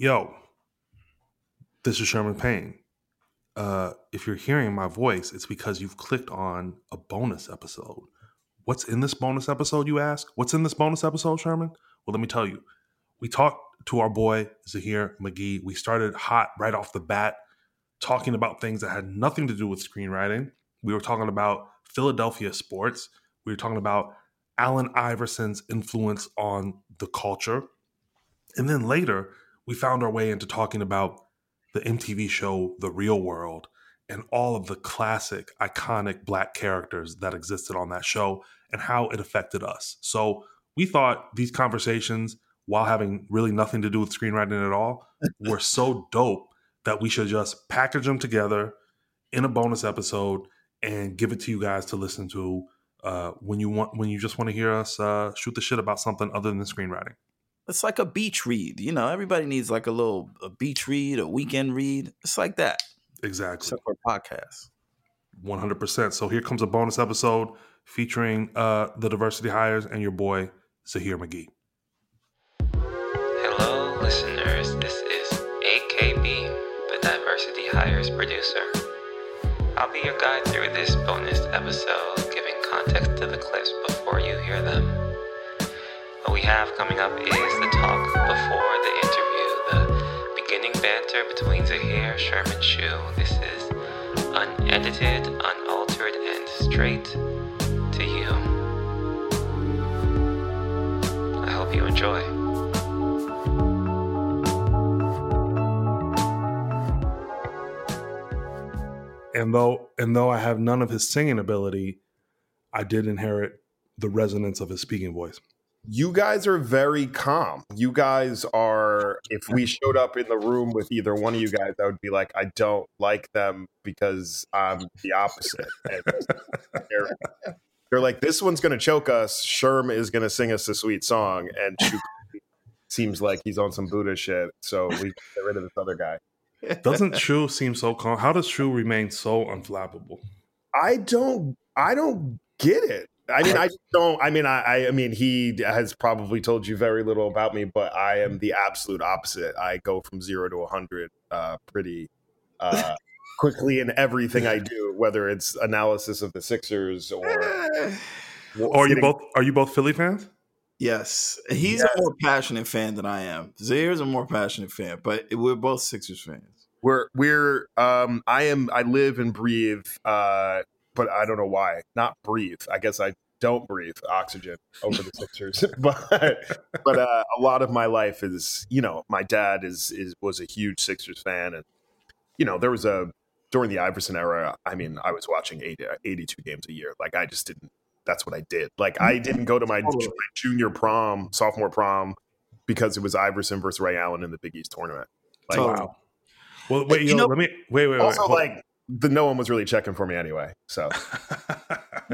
Yo, this is Sherman Payne. Uh, if you're hearing my voice, it's because you've clicked on a bonus episode. What's in this bonus episode, you ask? What's in this bonus episode, Sherman? Well, let me tell you. We talked to our boy, Zahir McGhee. We started hot right off the bat, talking about things that had nothing to do with screenwriting. We were talking about Philadelphia sports. We were talking about Allen Iverson's influence on the culture. And then later, we found our way into talking about the MTV show The Real World and all of the classic, iconic black characters that existed on that show and how it affected us. So we thought these conversations, while having really nothing to do with screenwriting at all, were so dope that we should just package them together in a bonus episode and give it to you guys to listen to uh, when you want when you just want to hear us uh, shoot the shit about something other than screenwriting. It's like a beach read, you know. Everybody needs like a little a beach read, a weekend read. It's like that. Exactly. Except for podcasts. One hundred percent. So here comes a bonus episode featuring uh, the diversity hires and your boy Zahir McGhee. Hello, listeners. This is AKB, the diversity hires producer. I'll be your guide through this bonus episode, giving context to the clips before you hear them. What we have coming up is the talk before the interview, the beginning banter between Zahir, Sherman Shu. This is unedited, unaltered, and straight to you. I hope you enjoy. And though and though I have none of his singing ability, I did inherit the resonance of his speaking voice. You guys are very calm. You guys are, if we showed up in the room with either one of you guys, I would be like, I don't like them because I'm the opposite. And they're, they're like, this one's going to choke us. Sherm is going to sing us a sweet song. And seems like he's on some Buddha shit. So we get rid of this other guy. Doesn't Shu seem so calm? How does Shu remain so unflappable? I don't, I don't get it. I mean, I don't. I mean, I, I mean, he has probably told you very little about me, but I am the absolute opposite. I go from zero to a hundred uh, pretty uh, quickly in everything I do, whether it's analysis of the Sixers or. Or are you both are you both Philly fans? Yes, he's a more passionate fan than I am. Zahir's a more passionate fan, but we're both Sixers fans. We're we're um I am I live and breathe uh but I don't know why. Not breathe. I guess I don't breathe oxygen over the Sixers. but but uh, a lot of my life is, you know, my dad is is was a huge Sixers fan and you know, there was a during the Iverson era, I mean, I was watching 80, 82 games a year. Like I just didn't that's what I did. Like I didn't go to my, my junior prom, sophomore prom because it was Iverson versus Ray Allen in the Big East tournament. Like, Totally. Well, wait, You yo, know- let me wait, wait, wait. also like the no one was really checking for me anyway. So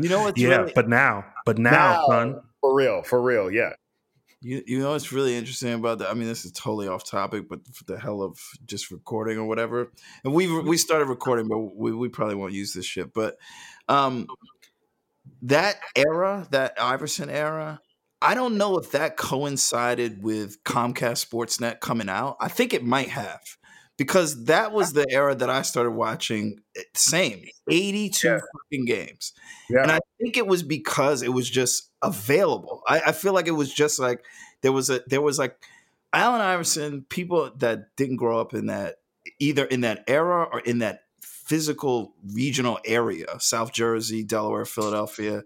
You know what's yeah, really, but now, but now, Now. son, for real, for real, yeah. You you know what's really interesting about that? I mean, this is totally off topic, but for the hell of just recording or whatever. And we we started recording, but we, we probably won't use this shit. But um, that era, that Iverson era, I don't know if that coincided with Comcast Sportsnet coming out. I think it might have. Because that was the era that I started watching. eh, Same, eighty-two Yeah. fucking games. Yeah. And I think it was because it was just available. I, I feel like it was just like there was a there was like Allen Iverson, people that didn't grow up in that either in that era or in that physical regional area, South Jersey, Delaware, Philadelphia,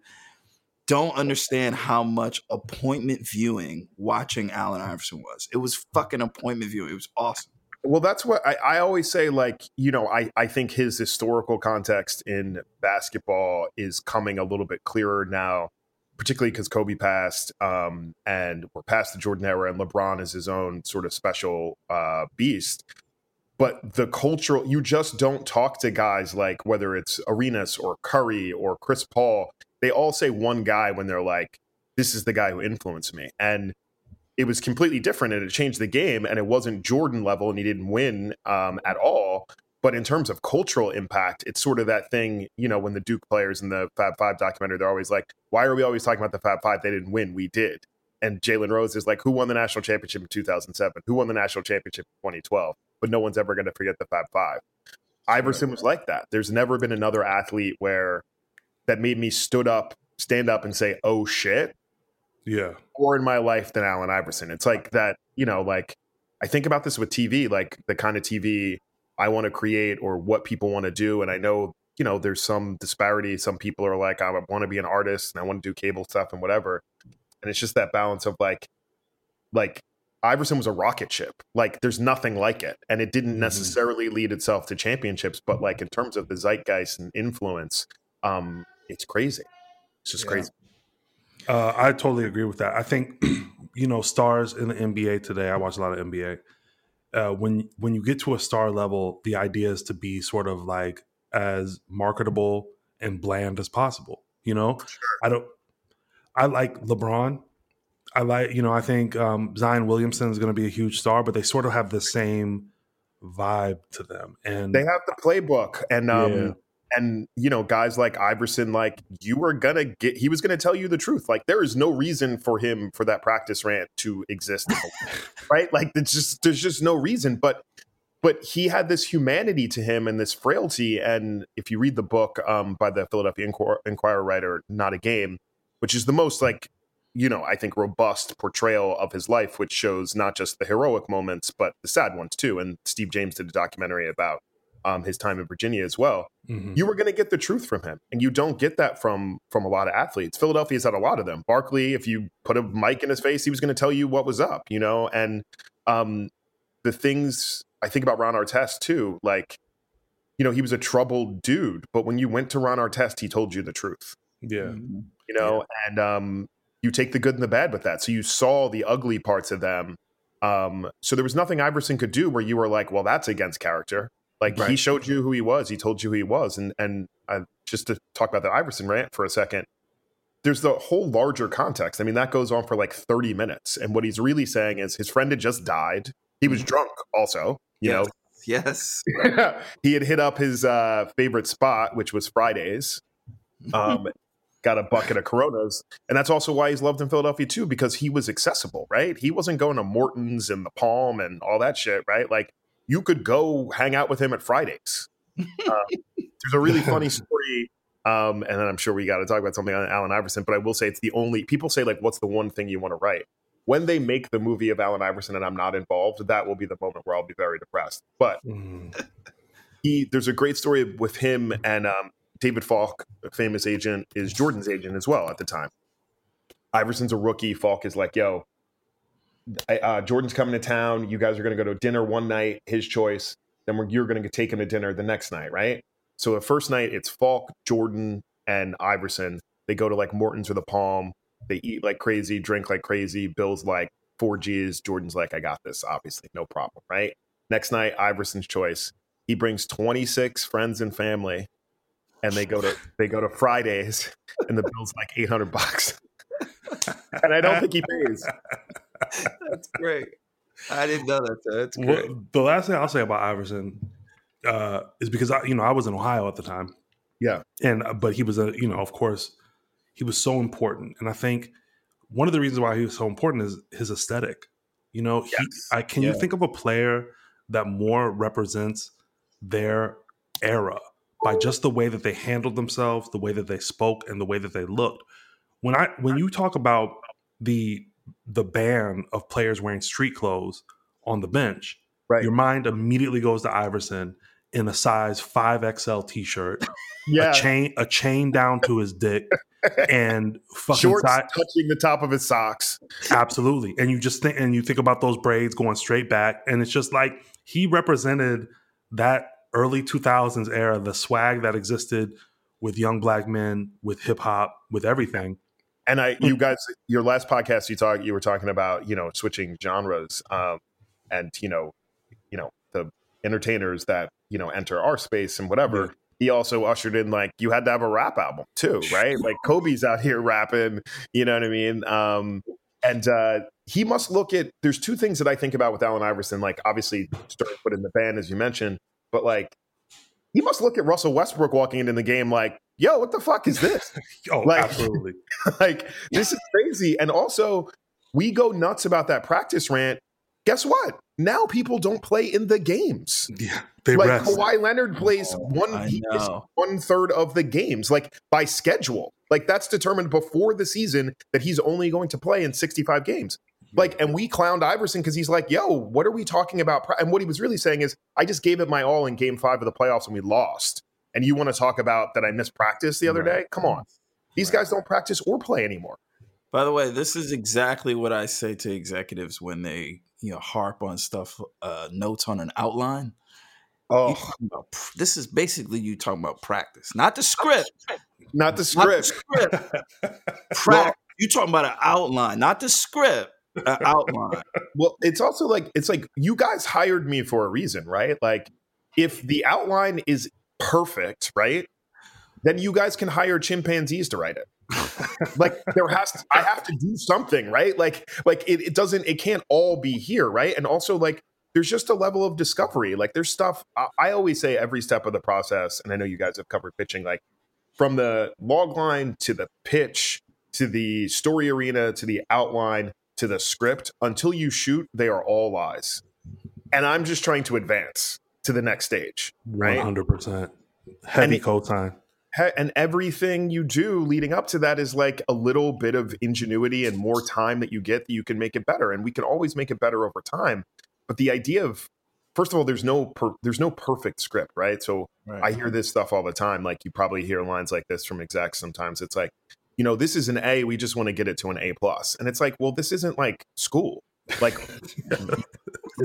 don't understand how much appointment viewing watching Allen Iverson was. It was fucking appointment viewing. It was awesome. Well, that's what I, I always say. Like, you know, I, I think his historical context in basketball is coming a little bit clearer now, particularly because Kobe passed um, and we're past the Jordan era and LeBron is his own sort of special uh, beast. But the cultural, you just don't talk to guys like whether it's Arenas or Curry or Chris Paul. They all say one guy when they're like, this is the guy who influenced me. And it was completely different and it changed the game and it wasn't Jordan level and he didn't win um, at all. But in terms of cultural impact, it's sort of that thing, you know, when the Duke players in the Fab Five documentary, they're always like, why are we always talking about the Fab Five? They didn't win, we did. and Jalen Rose is like, who won the national championship in 2007? Who won the national championship in 2012? But no one's ever going to forget the Fab Five. Iverson was like that. There's never been another athlete where that made me stood up, stand up, and say, "Oh shit." Yeah. More in my life than Allen Iverson. It's like that. You know, like I think about this with TV, like the kind of TV I want to create or what people want to do, and I know you know there's some disparity. Some people are like, I want to be an artist and I want to do cable stuff and whatever, and it's just that balance of like, like Iverson was a rocket ship. Like there's nothing like it. And it didn't Mhm. necessarily lead itself to championships, but like in terms of the zeitgeist and influence, um, it's crazy. It's just Yeah. crazy. Uh, I totally agree with that. I think you know stars in the NBA today. I watch a lot of NBA. Uh, when when you get to a star level, the idea is to be sort of like as marketable and bland as possible. You know, I don't. I like LeBron. I like you know. I think um, Zion Williamson is going to be a huge star, but they sort of have the same vibe to them. And They have the playbook and um Yeah. And you know, guys like Iverson, like you were gonna get he was gonna tell you the truth. Like there is no reason for him for that practice rant to exist. in the world, right? Like there's just there's just no reason. But but he had this humanity to him and this frailty. And if you read the book um, by the Philadelphia Inquir- Inquirer writer, Not a Game, which is the most like, you know, I think robust portrayal of his life, which shows not just the heroic moments, but the sad ones too. And Steve James did a documentary about um, his time in Virginia as well. Mhm. You were going to get the truth from him, and you don't get that from from a lot of athletes. Philadelphia's had a lot of them. Barkley, if you put a mic in his face, he was going to tell you what was up, you know. And um, the things I think about Ron Artest too, like you know, he was a troubled dude, but when you went to Ron Artest, he told you the truth yeah, you know and um you take the good and the bad with that so you saw the ugly parts of them um so there was nothing iverson could do where you were like well that's against character like he showed you who he was. He told you who he was. And and uh, just to talk about the iverson rant for a second there's the whole larger context. I mean that goes on for like 30 minutes. And what he's really saying is his friend had just died. He was drunk also you know? Yes. he had hit up his uh, favorite spot, which was Fridays. Um, got a bucket of Coronas, and that's also why he's loved in Philadelphia too, because he was accessible, right? He wasn't going to Morton's and the Palm and all that shit, right? Like you could go hang out with him at Fridays. Um, there's a really funny story, um, and then I'm sure we got to talk about something on Allen Iverson, but I will say it's the only people say like, "What's the one thing you want to write?" When they make the movie of Allen Iverson and I'm not involved, that will be the moment where I'll be very depressed. But Mhm. he there's a great story with him and um, David Falk, a famous agent, is Jordan's agent as well at the time. Iverson's a rookie. Falk is like, "Yo, I- uh, Jordan's coming to town. You guys are going to go to dinner one night, his choice. Then you're going to take him to dinner the next night, right? So the first night it's Falk, Jordan, and Iverson. They go to like Morton's or the Palm. They eat like crazy, drink like crazy. Bill's like four G's. Jordan's like, I got this. Obviously, no problem, right? Next night, Iverson's choice. He brings 26 friends and family, and they go to they go to Fridays, and the bill's like 800 bucks. and I don't think he pays. That's great. I didn't know that. so That's great. Well, the last thing I'll say about Iverson uh, is because I, you know, I was in Ohio at the time. Yeah. and uh, but he was a, you know, of course, he was so important, and I think one of the reasons why he was so important is his aesthetic. You know, he, I, can Yeah. you think of a player that more represents their era by just the way that they handled themselves, the way that they spoke, and the way that they looked? When I when you talk about the the ban of players wearing street clothes on the bench, Right. your mind immediately goes to Iverson in a size 5XL t-shirt, Yeah. a chain a chain down to his dick and fucking Shorts side, touching the top of his socks. absolutely. And you just think and you think about those braids going straight back and it's just like he represented that early 2000s era, the swag that existed with young black men, with hip hop, with everything. And I, you guys, your last podcast, you talk, you were talking about, you know, switching genres, um, and you know, you know, the entertainers that you know enter our space and whatever. Yeah. He also ushered in like you had to have a rap album too, right? Like Kobe's out here rapping, you know what I mean? Um, and uh, he must look at. There's two things that I think about with Allen Iverson. Like obviously, starting put in the band as you mentioned, but like he must look at Russell Westbrook walking into the game like, "Yo, what the fuck is this?" Oh, Like- absolutely. like this is crazy and also we go nuts about that practice rant. Guess what? Now people don't play in the games. Yeah, they like rest. Kawhi Leonard oh, plays Oh, one I he is know. one third of the games, like by schedule. Like that's determined before the season that he's only going to play in 65 games. Like, and we clowned Iverson because he's like, yo, what are we talking about? And what he was really saying is, I just gave it my all in game five of the playoffs and we lost. And you want to talk about that I missed practice the other Right. day? Come on. These guys don't practice or play anymore. By the way, this is exactly what I say to executives when they you know harp on stuff, uh, notes on an outline. Oh, about this is basically you talking about practice, not the script. not the Not the script. script. Practice. you talking about an outline, not the script. An outline. Well, it's also like it's like you guys hired me for a reason, right? Like if the outline is perfect, right? Then you guys can hire chimpanzees to write it. like there has to, I have to do something, right? Like like it, it doesn't it can't all be here, right? And also like there's just a level of discovery. Like there's stuff I, I always say every step of the process, and I know you guys have covered pitching, like from the log line to the pitch to the story arena to the outline to the script until you shoot they are all lies and i'm just trying to advance to the next stage right hundred percent. Heavy And it- co-sign. He- and everything you do leading up to that is like a little bit of ingenuity and more time that you get that you can make it better and we can always make it better over time but the idea of first of all there's no per, there's no perfect script right so I hear this stuff all the time. Like you probably hear lines like this from execs sometimes. It's like, you know, this is an A. We just want to get it to an A plus, and it's like, well, this isn't like school. Like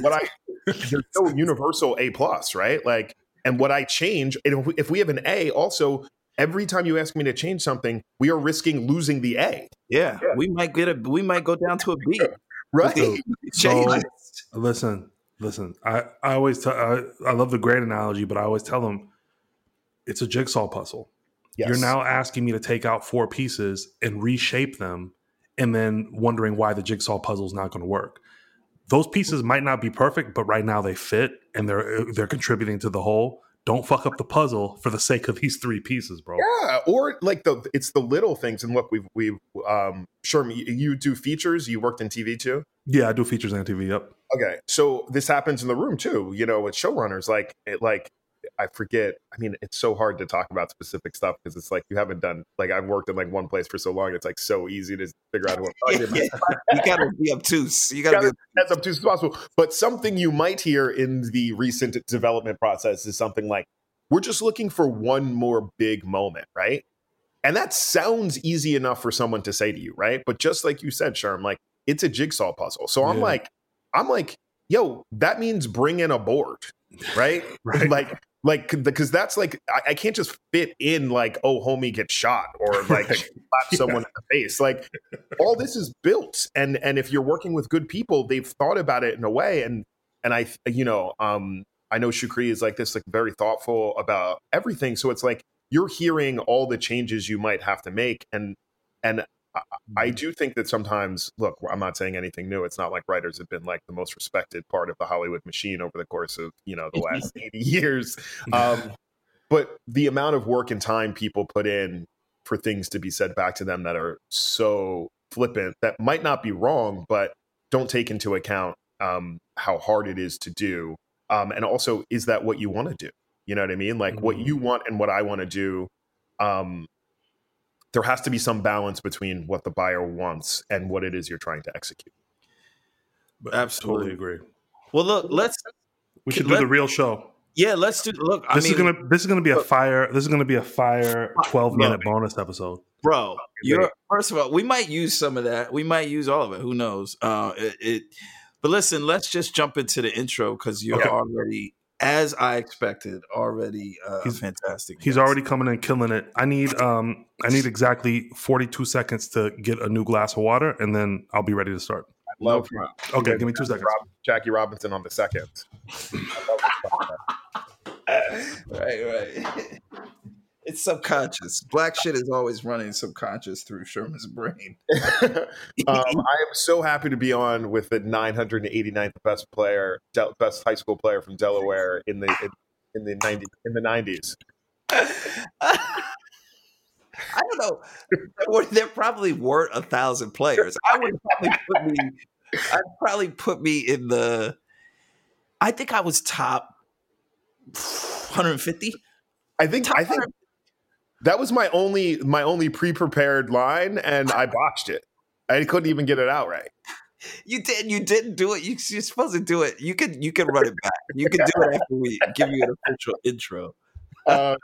what I there's no universal A plus, right? Like, and what I change, and if we, if we have an A, also every time you ask me to change something, we are risking losing the A, Yeah, we might get a. We might go down to a B. right? So- Change So- Listen, listen. I, I always tell. I, I love the great analogy, but I always tell them it's a jigsaw puzzle. Yes. You're now asking me to take out four pieces and reshape them, and then wondering why the jigsaw puzzle is not going to work. Those pieces might not be perfect, but right now they fit and they're they're contributing to the whole. Don't fuck up the puzzle for the sake of these three pieces, bro. Yeah, or like the it's the little things. And look, we've we've um sure you, you do features. You worked in TV too. Yeah, I do features on TV. Yep. Okay, so this happens in the room too. You know, with showrunners, like it, like I forget. I mean, it's so hard to talk about specific stuff because it's like you haven't done. Like I've worked in like one place for so long. It's like so easy to figure out what I'm talking about. you gotta be obtuse. You gotta, Gotta- be. as obtuse as possible. But something you might hear in the recent development process is something like, "We're just looking for one more big moment, right?" And that sounds easy enough for someone to say to you, right? But just like you said, Sherm, like it's a jigsaw puzzle. So I'm Yeah. like, I'm like, yo, that means bring in a board, right? Right. like, like because that's like I, I can't just fit in like, oh, homie gets shot or like slap someone in the face. Like all this is built, and and if you're working with good people, they've thought about it in a way, and and I, you know, um, I know Shukri is like this, like very thoughtful about everything. So it's like you're hearing all the changes you might have to make, and and I, I do think that sometimes, look, I'm not saying anything new. It's not like writers have been like the most respected part of the Hollywood machine over the course of you know the last 80 years. Um, but the amount of work and time people put in for things to be said back to them that are so flippant that might not be wrong, but don't take into account um, how hard it is to do. Um, and also, is that what you want to do? You know what I mean? Like what Mhm. you want and what I want to do. Um, there has to be some balance between what the buyer wants and what it is you're trying to execute. But Absolutely. totally agree. Well, look, let's. We should Let- do the real show. Yeah, let's do. Look, I This mean, is gonna this is gonna be a fire. This is gonna be a fire twelve Look. minute bonus episode. bro. You're first of all, we might use some of that. We might use all of it. Who knows? Uh, it, it but listen, let's just jump into the intro because you're Okay. already, as I expected, already uh, He's- fantastic. He's Yes. already coming in killing it. I need um I need exactly forty two seconds to get a new glass of water, and then I'll be ready to start. no Love problem. Okay, give me two seconds. Rob- Jackie Robinson on the second. Right, right. It's subconscious. Black shit is always running subconscious through Sherman's brain. um, I am so happy to be on with the 989th best player, best high school player from Delaware in the in, in the 90 in the 90s. I don't know. There, probably weren't a thousand players. I would probably put me. I'd probably put me in the. I think I was top 150. I think I think that was my only my only pre-prepared line, and I botched it. I couldn't even get it out right. You did. You didn't do it. You, you're supposed to do it. You can. You can run it back. You can do it after we give you an official intro. Uh,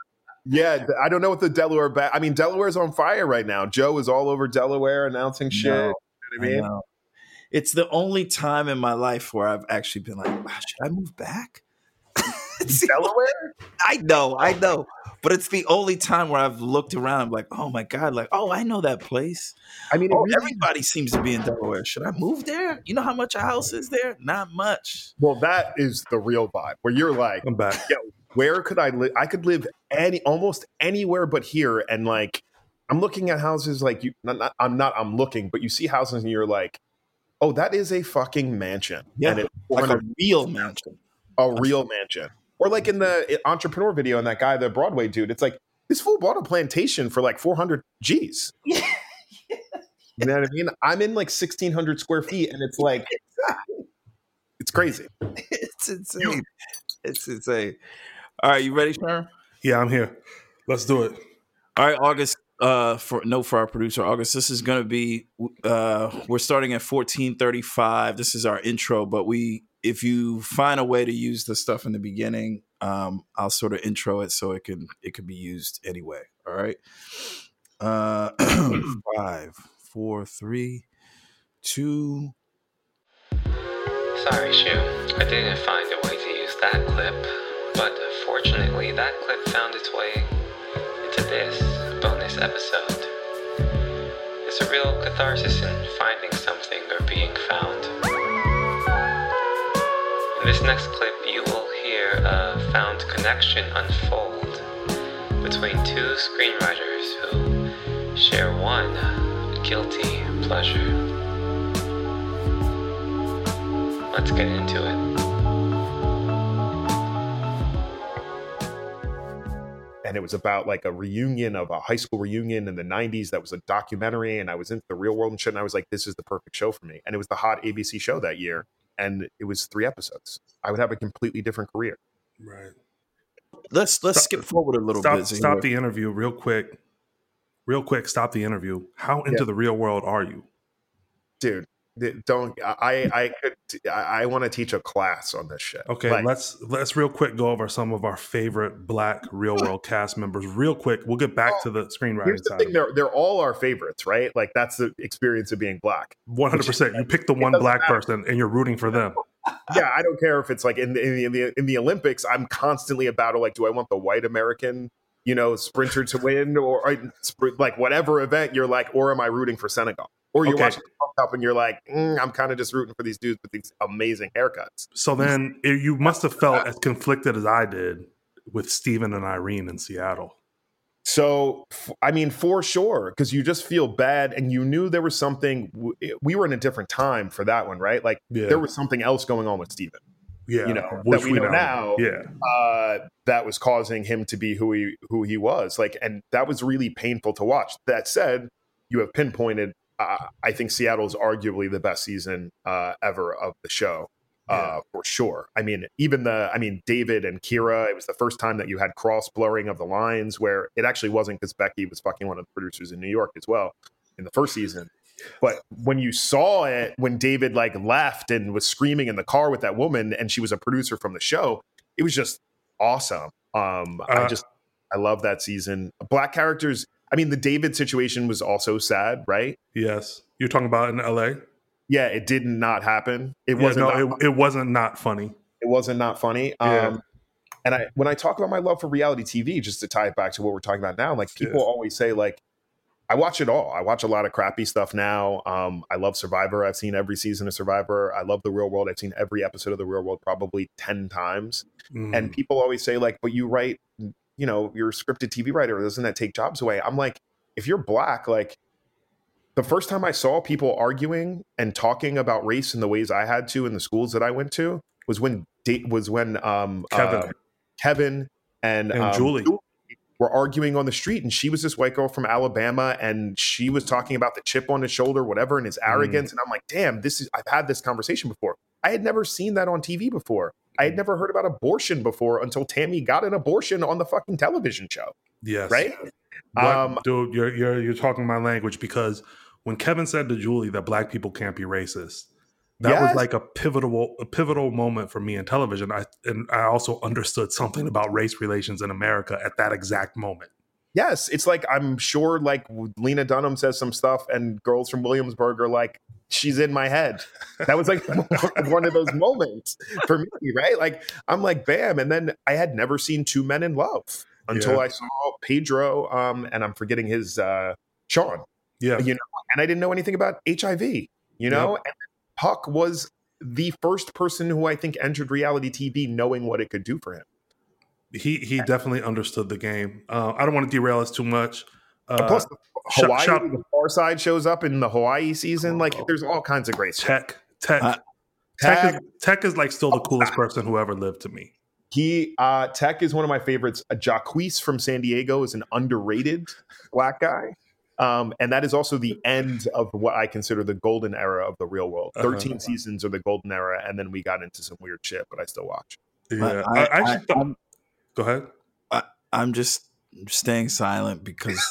yeah, I don't know what the Delaware back. I mean, Delaware's on fire right now. Joe is all over Delaware announcing shit. No, you know what I mean, I it's the only time in my life where I've actually been like, wow, should I move back? Delaware. I know, I know, but it's the only time where I've looked around, like, oh my god, like, oh, I know that place. I mean, Oh, really- everybody seems to be in Delaware. Should I move there? You know how much a house is there? Not much. well, that is the real vibe where you're like, I'm back. where could I live? I could live any almost anywhere but here. And like, I'm looking at houses like you. Not, not, I'm not. I'm looking, but you see houses and you're like, oh, that is a fucking mansion. Yeah, and it's Like a 400 real mansion. a real mansion. Or like in the entrepreneur video, and that guy, the Broadway dude, it's like this fool bought a plantation for like 400 G's. You know what I mean? I'm in like 1,600 square feet, and it's like, it's crazy. it's insane. It's insane. All right, you ready, Sherm? Yeah, I'm here. Let's do it. All right, August. Uh, for note for our producer, August. This is going to be. Uh, we're starting at fourteen thirty-five. This is our intro, but we, if you find a way to use the stuff in the beginning, um, I'll sort of intro it so it can it can be used anyway. All right. Uh, five, four, three, two. Sorry, Shu. I didn't find a way to use that clip, but fortunately, that clip found its way into this bonus episode. It's a real catharsis in finding something or being found. In this next clip, you will hear a found connection unfold between two screenwriters who share one guilty pleasure. Let's get into it. and it was about like a reunion of a high school reunion in the 90s that was a documentary and i was into the real world and shit and i was like this is the perfect show for me and it was the hot abc show that year and it was three episodes i would have a completely different career Right. Let's let's Stop- skip forward a little Stop. bit. Stop you- the interview real quick. Real quick. Stop the interview. How into the real world are you? dude th- don't i i could i, I want to teach a class on this shit Okay, Like, let's let's real quick go over some of our favorite Black Real World cast members. Real quick, we'll get back to the screenwriting here's the side. thing they're they're all our favorites right like that's the experience of being black One hundred percent. You pick the one black matter. person, and you're rooting for them. yeah i don't care if it's like in the, in the in the in the olympics i'm constantly about like do i want the white american you know sprinter to win or, or like whatever event you're like or am i rooting for senegal or you're Okay. watching the Cup and you're like mm, i'm kind of just rooting for these dudes with these amazing haircuts So then, it, you must have felt as conflicted as I did with Stephen and Irene in Seattle. so I mean for sure because you just feel bad and you knew there was something we were in a different time for that one right like Yeah, there was something else going on with steven yeah, you know, which that we know now. Yeah, uh, that was causing him to be who he who he was. Like, and that was really painful to watch. That said, you have pinpointed. Uh, I think Seattle is arguably the best season uh, ever of the show, uh, Yeah. for sure. I mean, even the I mean David and Kira. It was the first time that you had cross blurring of the lines, where it actually wasn't because Becky was fucking one of the producers in New York as well in the first season. But when you saw it, when David like left and was screaming in the car with that woman, and she was a producer from the show, it was just awesome. Um, I Uh, just I love that season. Black characters. I mean, the David situation was also sad, right? yes. You're talking about in L.A. Yeah, it did not happen. It Yeah, wasn't. no, it, it wasn't not funny. it wasn't not funny. Yeah. Um, and I when I talk about my love for reality TV, just to tie it back to what we're talking about now, like people Yeah. always say, like I watch it all. I watch a lot of crappy stuff now. Um, I love Survivor. I've seen every season of Survivor. I love The Real World. I've seen every episode of The Real World probably ten times. Mm. And people always say, like, but you write, you know, you're a scripted TV writer. Doesn't that take jobs away? I'm like, if you're black, like the first time I saw people arguing and talking about race in the ways I had to in the schools that I went to was when da- was when um Kevin. uh, Kevin and, And um, Julie. were arguing on the street, and she was this white girl from Alabama, and she was talking about the chip on his shoulder, whatever, and his arrogance. And I'm like, damn, this is. I've had this conversation before. I had never seen that on TV before. I had never heard about abortion before until Tami got an abortion on the fucking television show. Yes. Right? What- Um, dude, you're you're you're talking my language because when Kevin said to Julie that black people can't be racist, that was like a pivotal a pivotal moment for me in television. I and I also understood something about race relations in America at that exact moment. Yes, it's like I'm sure like Lena Dunham says some stuff, and girls from Williamsburg are like, "She's in my head." That was like one of those moments for me, right? Like I'm like, bam, and then I had never seen Two Men in Love until Yeah. I saw Pedro, um, and I'm forgetting his uh, Sean, Yeah. you know, and I didn't know anything about HIV, you know, and Puck was the first person who I think entered reality TV knowing what it could do for him. He he definitely understood the game. Uh, I don't want to derail us too much. Uh, And plus, sh- Hawaii, shout- the Pharcyde shows up in the Hawaii season. Like, there's all kinds of great stuff. Teck Teck Uh, Teck, is, Teck, Teck is like still the coolest person who ever lived to me. he, uh, Teck is one of my favorites. Uh, Jacquese from San Diego is an underrated black guy. Um, and that is also the end of what I consider the golden era of the real world. Uh-huh. 13 seasons are the golden era, and then we got into some weird shit, but I still watch. Yeah, I- I, I, I- actually thought- I'm- go ahead. I'm just staying silent because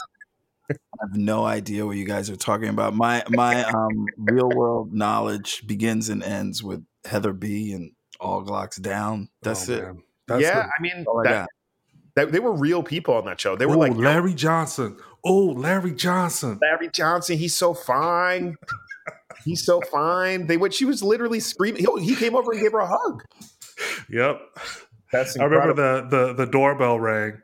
I have no idea what you guys are talking about. My my um, real world knowledge begins and ends with Heather B and All Glocks Down. That's Oh, it. That's yeah, the- I mean, All I that, that- they were real people on that show. They were oh, like, Larry Johnson. Oh, Larry Johnson. Larry Johnson, he's so fine. He's so fine. They what she was literally screaming. He, he came over and gave her a hug. Yep. That's I remember the, the the doorbell rang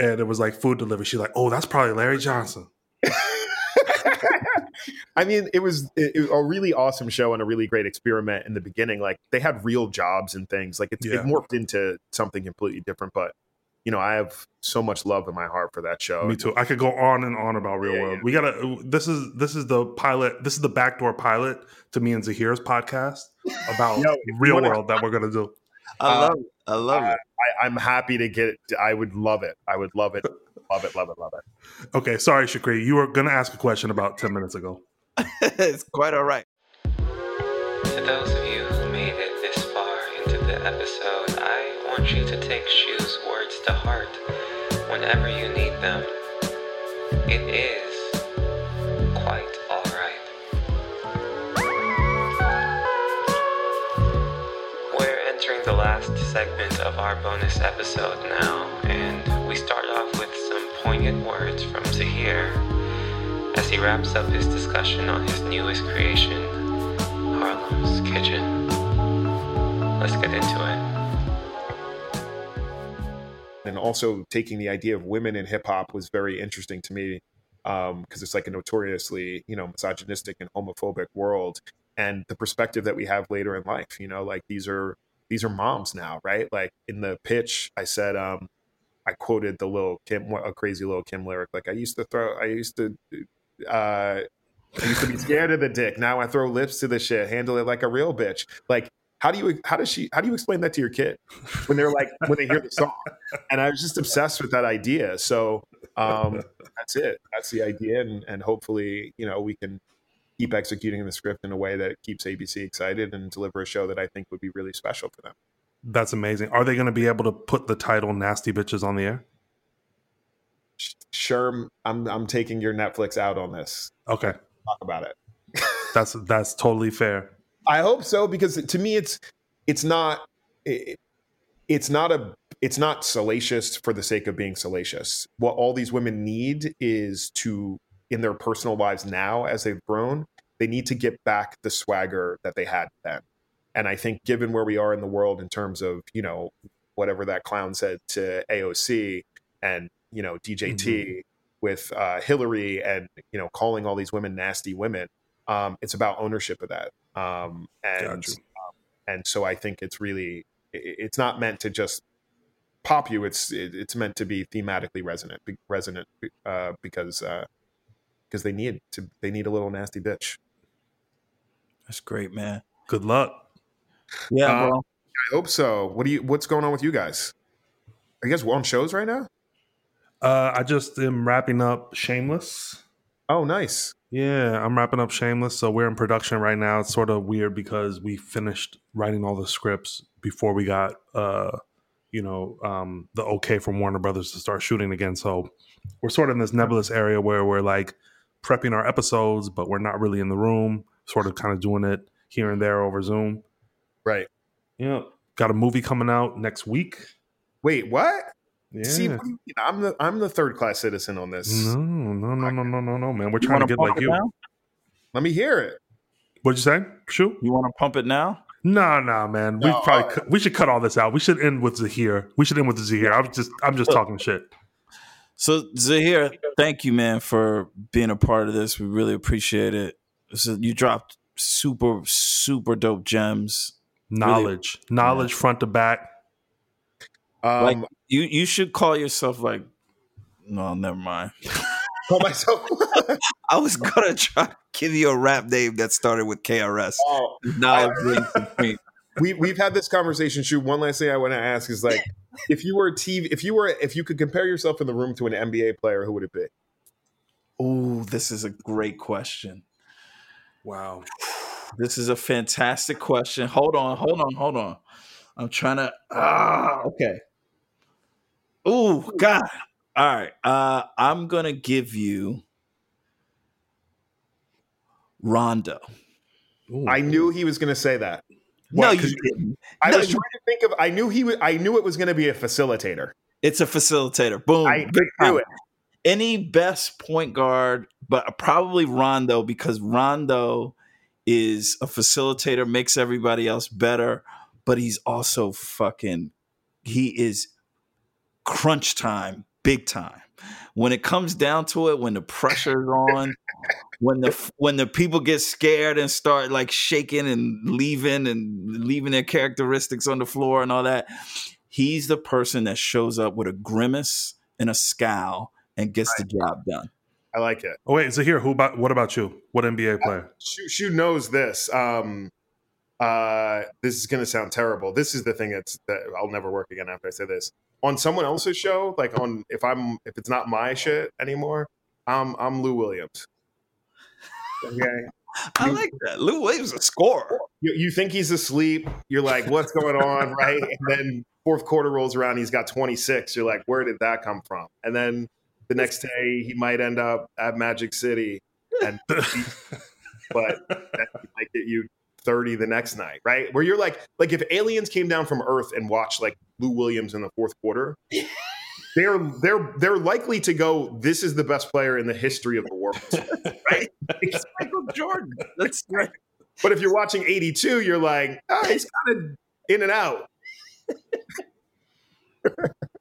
and it was like food delivery. She's like, "Oh, that's probably Larry Johnson." I mean, it was, it, it was a really awesome show and a really great experiment in the beginning. Like they had real jobs and things. Like it's, Yeah. it morphed into something completely different. But you know, I have so much love in my heart for that show. Me too. I could go on and on about Real Yeah, World. yeah. We gotta. This is this is the pilot. This is the backdoor pilot to me and Zahir's podcast about Yo, Real wanna- World that we're gonna do. I Uh, love it. I love it. I, I'm happy to get. it. I would love it. I would love it. Love it. Love it. Love it. Okay, sorry, Shakri. You were gonna ask a question about ten minutes ago. it's quite all right. To those of you who made it this far into the episode, I want you to take Shu's words to heart whenever you need them. It is last segment of our bonus episode now, and we start off with some poignant words from Zahir as he wraps up his discussion on his newest creation, Harlem's Kitchen. Let's get into it. and also taking the idea of women in hip hop was very interesting to me um, because it's like a notoriously you know misogynistic and homophobic world and the perspective that we have later in life you know like these are these are moms now right like in the pitch i said um i quoted the little kim a crazy little kim lyric like i used to throw i used to uh I used to be scared of the dick. Now I throw lips to the shit. Handle it like a real bitch. Like, how do you how does she how do you explain that to your kid when they're like when they hear the song? And I was just obsessed with that idea. So um, that's it. That's the idea, and and hopefully you know we can keep executing the script in a way that keeps ABC excited and deliver a show that I think would be really special for them. That's amazing. Are they gonna be able to put the title "Nasty Bitches" on the air? Sure, I'm I'm taking your Netflix out on this. Okay, Talk about it. that's that's totally fair. I hope so because to me it's it's not it, it's not a it's not salacious for the sake of being salacious. What all these women need is to in their personal lives now as they've grown, they need to get back the swagger that they had then. And I think given where we are in the world in terms of, you know, whatever that clown said to AOC and, you know, DJT with uh, Hillary and, you know, calling all these women nasty women, um, it's about ownership of that. Um, and Gotcha. um, and so I think it's really it's not meant to just pop you. It's it's meant to be thematically resonant, resonant uh, because uh, because they need to they need a little nasty bitch. That's great, man. Good luck. Yeah, bro. I hope so. What do you? What's going on with you guys? Are you guys on shows right now? Uh, I just am wrapping up Shameless. Oh, nice. Yeah, I'm wrapping up Shameless. So we're in production right now. It's sort of weird because we finished writing all the scripts before we got, uh, you know, um, the okay from Warner Brothers to start shooting again. So we're sort of in this nebulous area where we're like prepping our episodes, but we're not really in the room. Sort of kind of doing it here and there over Zoom. Right. Yeah, got a movie coming out next week. Wait, what? Yeah. See, what you? I'm the I'm the third class citizen on this. no, no, no, no, no, no, no, man. We're You trying to get like you. now? Let me hear it. What'd you say? Shoot. You want to pump it now? No, no, man. We probably all right. cut, we should cut all this out. We should end with Zahir. We should end with Zahir. I'm just I'm just talking shit. So Zahir, thank you, man, for being a part of this. We really appreciate it. So you dropped super, super dope gems. Knowledge, knowledge, front to back. Um, Like you, you should call yourself like. No, never mind. call myself. I was gonna try to give you a rap name that started with KRS. oh, Knowledge reigns we we've had this conversation. Shoot, one last thing I want to ask is like, if you were a TV, if you were, if you could compare yourself in the room to an NBA player, who would it be? Oh, this is a great question. Wow. This is a fantastic question. Hold on, hold on, hold on. I'm trying to. Ah, okay. Oh God. All right. Uh, I'm gonna give you Rondo. Ooh. I knew he was going to say that. No, What, you 'cause- didn't. I No, was you- trying to think of. I knew he. wa- I knew it was going to be a facilitator. It's a facilitator. Boom. I Big time. knew it. Any best point guard, but probably Rondo because Rondo is a facilitator, makes everybody else better, but he's also fucking. He is crunch time, big time. When it comes down to it, when the pressure's on, when the when the people get scared and start like shaking and leaving and leaving their characteristics on the floor and all that, he's the person that shows up with a grimace and a scowl and gets the job done. I like it. Oh wait, Zahir. Who about? What about you? What NBA player? Shu, Shu knows this. Um, uh, this is going to sound terrible. This is the thing that's that I'll never work again after I say this. On someone else's show, like on if I'm if it's not my shit anymore, I'm I'm Lou Williams. Okay. I like that. Lou Williams a scorer. You, you think he's asleep. You're like, what's going on? Right. And then fourth quarter rolls around. He's got 26. You're like, where did that come from? And then the next day, he might end up at Magic City. And, but that might get you 30 the next night. Right. Where you're like, like if aliens came down from Earth and watched like Lou Williams in the fourth quarter, they're, they're, they're likely to go, this is the best player in the history of the world. right. It's Michael Jordan. That's right. But if you're watching 82, you're like, ah, he's kind of in and out.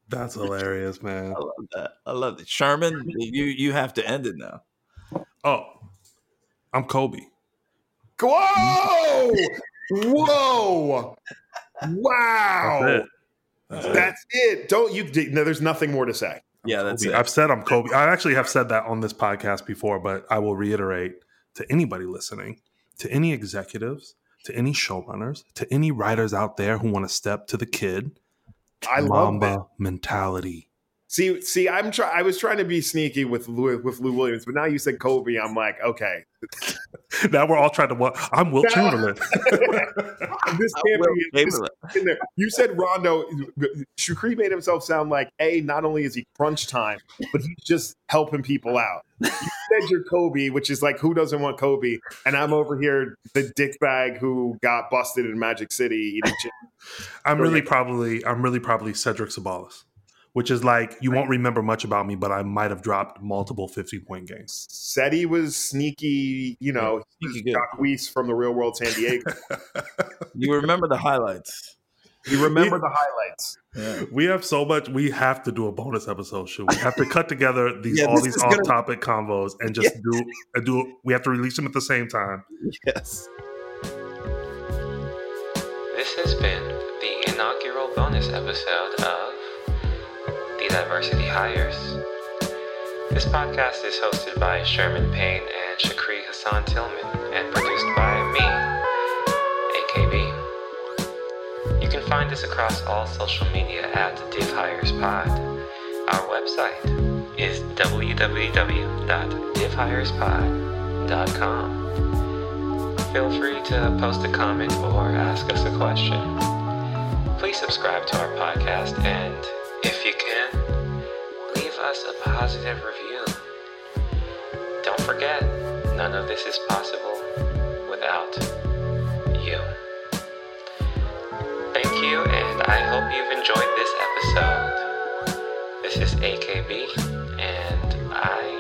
That's hilarious, man. I love that. I love it. Sherman, you you have to end it now. Oh, I'm Kobe. Whoa! Whoa! Wow! That's it. That's. That's it. Don't you? No, there's nothing more to say. Yeah, that's Kobe. it. I've said I'm Kobe. I actually have said that on this podcast before, but I will reiterate to anybody listening, to any executives, to any showrunners, to any writers out there who want to step to the kid, I love Mamba that. mentality. See, see, I'm try. I was trying to be sneaky with Lou, with Lou Williams, but now you said Kobe. I'm like, okay, now we're all trying to. What? I'm Wilt No. Chamberlain. this can't will be this Chamberlain. in there. You said Rondo. Shukri made himself sound like a. Not only is he crunch time, but he's just helping people out. You said you're Kobe, which is like who doesn't want Kobe? And I'm over here, the dick bag who got busted in Magic City eating. I'm really probably. I'm really probably Cedric Ceballos, which is like you won't remember much about me, but I might have dropped multiple 50 point games. Said he was sneaky. You know, Sneaky he good. was from the Real World San Diego. You remember the highlights. You remember the highlights. Yeah. We have so much. We have to do a bonus episode. Should we have to cut together these Yeah, all this these is gonna- off-topic convos and just do uh, do? We have to release them at the same time. Yes. This has been the inaugural bonus episode of The Diversity Hires. This podcast is hosted by Sherman Payne and Shakri Hassan Tillman and produced by me, AKB. You can find us across all social media at Div Hires Pod, our website, is www.divhirespod.com. Feel free to post a comment or ask us a question. Please subscribe to our podcast and, if you can, leave us a positive review. Don't forget, none of this is possible without you. Thank you, and I hope you've enjoyed this episode. This is AKB, and I